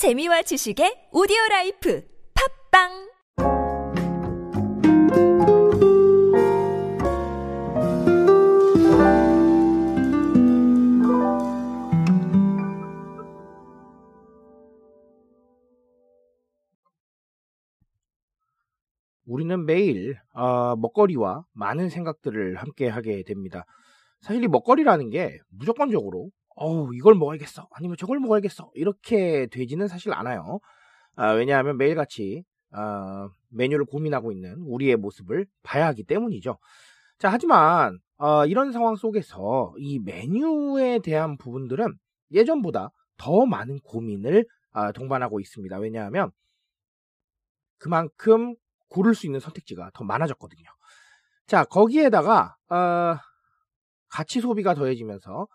재미와 지식의 오디오 life 팝빵 우리는 매일 어, 먹거리와 많은 생각들을 함께 하게 됩니다. 사실 이 먹거리라는 게 무조건적으로 어 이걸 먹어야겠어 아니면 저걸 먹어야겠어 이렇게 되지는 사실 않아요. 아, 왜냐하면 매일같이 어, 메뉴를 고민하고 있는 우리의 모습을 봐야 하기 때문이죠. 자 하지만 어, 이런 상황 속에서 이 메뉴에 대한 부분들은 예전보다 더 많은 고민을 어, 동반하고 있습니다. 왜냐하면 그만큼 고를 수 있는 선택지가 더 많아졌거든요. 자, 거기에다가, 어, 가치 소비가 더해지면서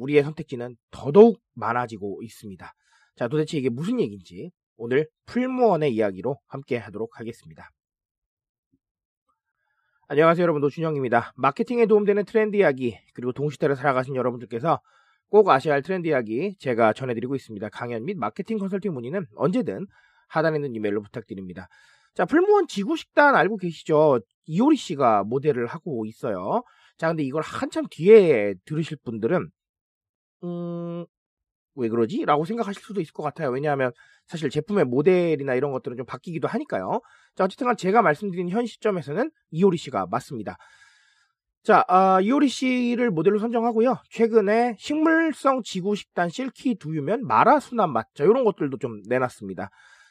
우리의 선택지는 더더욱 많아지고 있습니다. 자, 도대체 이게 무슨 얘기인지 오늘 풀무원의 이야기로 함께 하도록 하겠습니다. 안녕하세요, 여러분. 노준영입니다. 마케팅에 도움되는 트렌드 이야기, 그리고 동시대를 살아가신 여러분들께서 꼭 아셔야 할 트렌드 이야기 제가 전해드리고 있습니다. 강연 및 마케팅 컨설팅 문의는 언제든 하단에 있는 이메일로 부탁드립니다. 자, 풀무원 지구식단 알고 계시죠? 이효리 씨가 모델을 하고 있어요. 자, 근데 이걸 한참 뒤에 들으실 분들은, 음, 왜 그러지? 라고 생각하실 수도 있을 것 같아요. 왜냐하면 사실 제품의 모델이나 이런 것들은 좀 바뀌기도 하니까요. 자, 어쨌든 간 제가 말씀드린 현 시점에서는 이효리 씨가 맞습니다. 자, 아, 이효리 씨를 모델로 선정하고요. 최근에 식물성 지구식단 실키 두유면 마라 순한 맛, 자, 이런 것들도 좀 내놨습니다.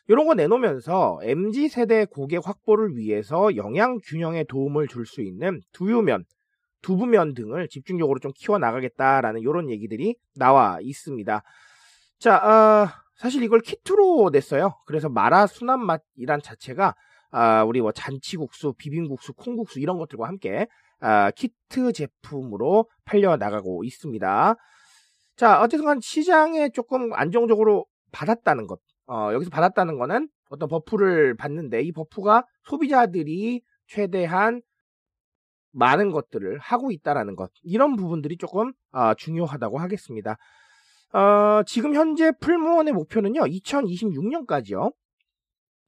이런 거 내놓으면서 MZ 세대 고객 확보를 위해서 영양 균형에 도움을 줄 수 있는 두유면, 두부면 등을 집중적으로 좀 키워 나가겠다라는 이런 얘기들이 나와 있습니다. 자, 어, 사실 이걸 키트로 냈어요. 그래서 마라 순한 맛이란 자체가 아, 우리 뭐 잔치국수, 비빔국수, 콩국수 이런 것들과 함께 아, 키트 제품으로 팔려 나가고 있습니다. 자, 어쨌든 시장에 조금 안정적으로 받았다는 것. 어, 여기서 받았다는 거는 어떤 buff를 받는데 이 buff가 소비자들이 최대한 많은 것들을 하고 있다라는 것 이런 부분들이 조금 어, 중요하다고 하겠습니다. 어, 지금 현재 풀무원의 목표는요 2026년까지요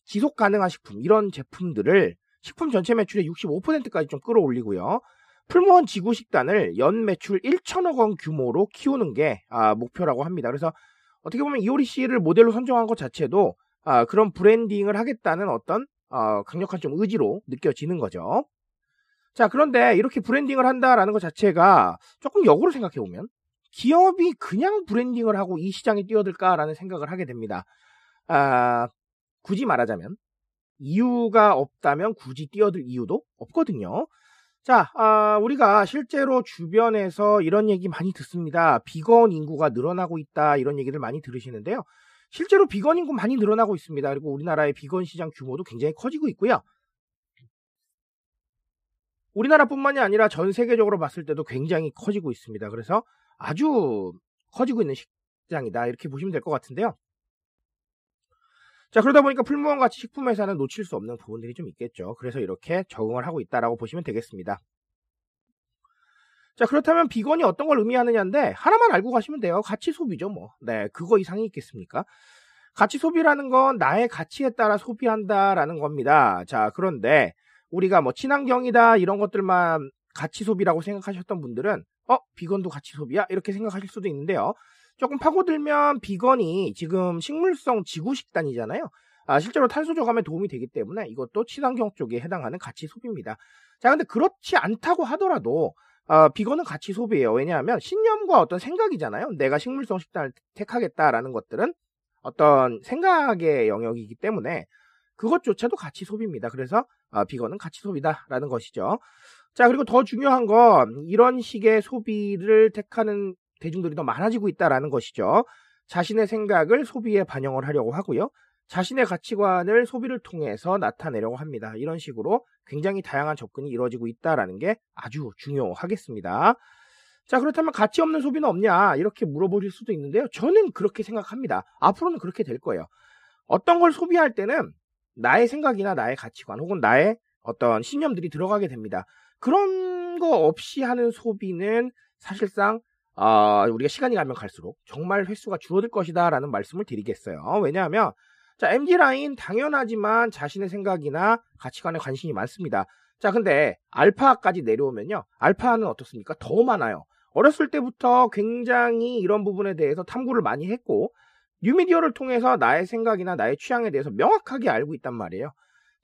지속 가능한 식품 이런 제품들을 식품 전체 매출의 65%까지 좀 끌어올리고요. 풀무원 지구 식단을 연 매출 1천억 원 규모로 키우는 게 아, 목표라고 합니다. 그래서 어떻게 보면 이효리 씨를 모델로 선정한 것 자체도 아, 그런 branding을 하겠다는 어떤 어, 강력한 좀 의지로 느껴지는 거죠. 자, 그런데 이렇게 branding을 한다라는 것 자체가 조금 역으로 생각해 보면 기업이 그냥 branding을 하고 이 시장에 뛰어들까라는 생각을 하게 됩니다. 아, 굳이 말하자면 이유가 없다면 굳이 뛰어들 이유도 없거든요. 자, 아, 우리가 실제로 주변에서 이런 얘기 많이 듣습니다. 비건 인구가 늘어나고 있다 이런 얘기를 많이 들으시는데요. 실제로 비건 인구 많이 늘어나고 있습니다. 그리고 우리나라의 비건 시장 규모도 굉장히 커지고 있고요. 우리나라뿐만이 아니라 전 세계적으로 봤을 때도 굉장히 커지고 있습니다. 그래서 아주 커지고 있는 시장이다 이렇게 보시면 될 것 같은데요. 자 그러다 보니까 풀무원 같이 식품 회사는 놓칠 수 없는 부분들이 좀 있겠죠. 그래서 이렇게 적응을 하고 있다라고 보시면 되겠습니다. 자 그렇다면 비건이 어떤 걸 의미하느냐인데 하나만 알고 가시면 돼요. 가치 소비죠 뭐. 네 그거 이상이 있겠습니까? 가치 소비라는 건 나의 가치에 따라 소비한다라는 겁니다. 자 그런데 우리가 뭐 친환경이다 이런 것들만 가치 소비라고 생각하셨던 분들은 어 비건도 가치 소비야 이렇게 생각하실 수도 있는데요. 조금 파고들면 비건이 지금 식물성 지구 식단이잖아요. 아, 실제로 탄소 저감에 도움이 되기 때문에 이것도 친환경 쪽에 해당하는 가치 소비입니다. 자, 근데 그렇지 않다고 하더라도 어, 비건은 가치 소비예요. 왜냐하면 신념과 어떤 생각이잖아요. 내가 식물성 식단을 택하겠다라는 것들은 어떤 생각의 영역이기 때문에 그것조차도 가치 소비입니다. 그래서 어, 비건은 가치 소비다라는 것이죠. 자, 그리고 더 중요한 건 이런 식의 소비를 택하는 대중들이 더 많아지고 있다라는 것이죠. 자신의 생각을 소비에 반영을 하려고 하고요. 자신의 가치관을 소비를 통해서 나타내려고 합니다. 이런 식으로 굉장히 다양한 접근이 이루어지고 있다라는 게 아주 중요하겠습니다. 자, 그렇다면 가치 없는 소비는 없냐? 이렇게 물어보실 수도 있는데요. 저는 그렇게 생각합니다. 앞으로는 그렇게 될 거예요. 어떤 걸 소비할 때는 나의 생각이나 나의 가치관 혹은 나의 어떤 신념들이 들어가게 됩니다. 그런 거 없이 하는 소비는 사실상 어, 우리가 시간이 가면 갈수록 정말 횟수가 줄어들 것이다라는 말씀을 드리겠어요. 왜냐하면 자, MG 라인 당연하지만 자신의 생각이나 가치관에 관심이 많습니다. 자, 근데 알파까지 내려오면요. 알파는 어떻습니까? 더 많아요. 어렸을 때부터 굉장히 이런 부분에 대해서 탐구를 많이 했고 뉴미디어를 통해서 나의 생각이나 나의 취향에 대해서 명확하게 알고 있단 말이에요.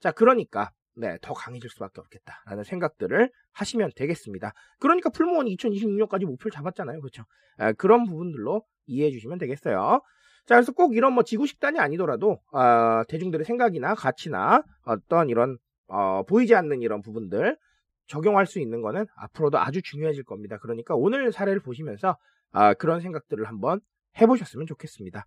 자, 그러니까 네, 더 강해질 수밖에 없겠다라는 생각들을 하시면 되겠습니다. 그러니까 풀무원이 2026년까지 목표를 잡았잖아요. 그렇죠? 아, 그런 부분들로 이해해 주시면 되겠어요. 자, 그래서 꼭 이런 뭐 지구 식단이 아니더라도 어, 대중들의 생각이나 가치나 어떤 이런 어, 보이지 않는 이런 부분들 적용할 수 있는 거는 앞으로도 아주 중요해질 겁니다. 그러니까 오늘 사례를 보시면서 어, 그런 생각들을 한번 해보셨으면 좋겠습니다.